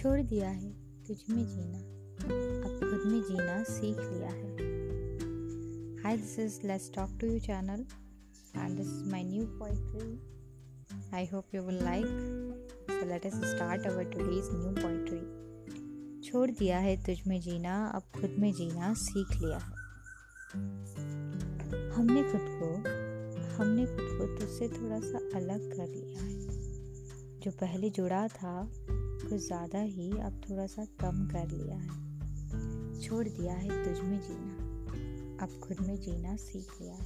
छोड़ दिया है, तुझ में जीना। अब खुद में जीना सीख लिया है। Hi this is let's talk to you channel and this is my new poetry I hope you will like so let us start our today's new poetry छोड़ दिया है, तुझ में जीना, अब खुद में जीना सीख लिया है। हमने खुद को, हमने खुद को तुझसे थोड़ा सा अलग कर लिया है। जो पहले जुड़ा था कुछ ज़्यादा ही अब थोड़ा सा कम कर लिया है। छोड़ दिया है तुझ में जीना। अब खुद में जीना सीख लिया है।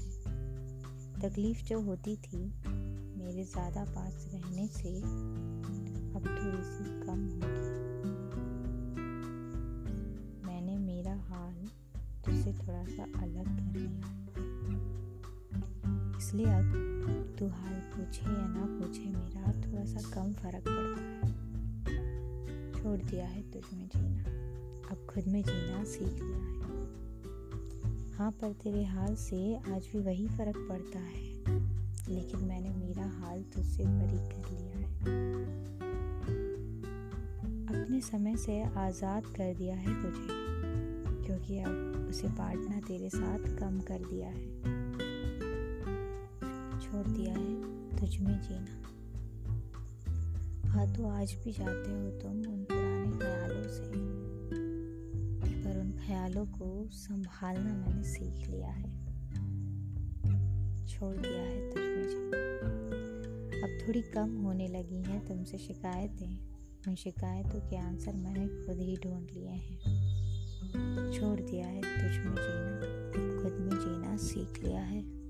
तकलीफ़ जो होती थी मेरे ज़्यादा पास रहने से अब थोड़ी सी कम होगी। मैंने मेरा हाल तुझसे थोड़ा सा अलग कर लिया इसलिए अब तू हाल पूछे या ना पूछे मेरा थोड़ा सा कम फ़र्क पड़ता है। छोड़ दिया है तुझ में जीना। अब खुद में जीना सीख लिया है। हाँ पर तेरे हाल से आज भी वही फ़र्क पड़ता है। लेकिन मैंने मेरा हाल तुझसे बरी कर लिया है। अपने समय से आज़ाद कर दिया है तुझे, क्योंकि अब उसे बांटना तेरे साथ कम कर दिया है। छोड़ दिया है तुझ में जीना। हाँ तो आज भी जाते हो तुम उन पुराने ख्यालों से पर उन ख्यालों को संभालना मैंने सीख लिया है। छोड़ दिया है तुझ अब थोड़ी कम होने लगी हैं तुमसे शिकायतें। उन शिकायतों के आंसर मैंने खुद ही ढूंढ लिए हैं। छोड़ दिया है तुझ में जीना। खुद में जीना सीख लिया है।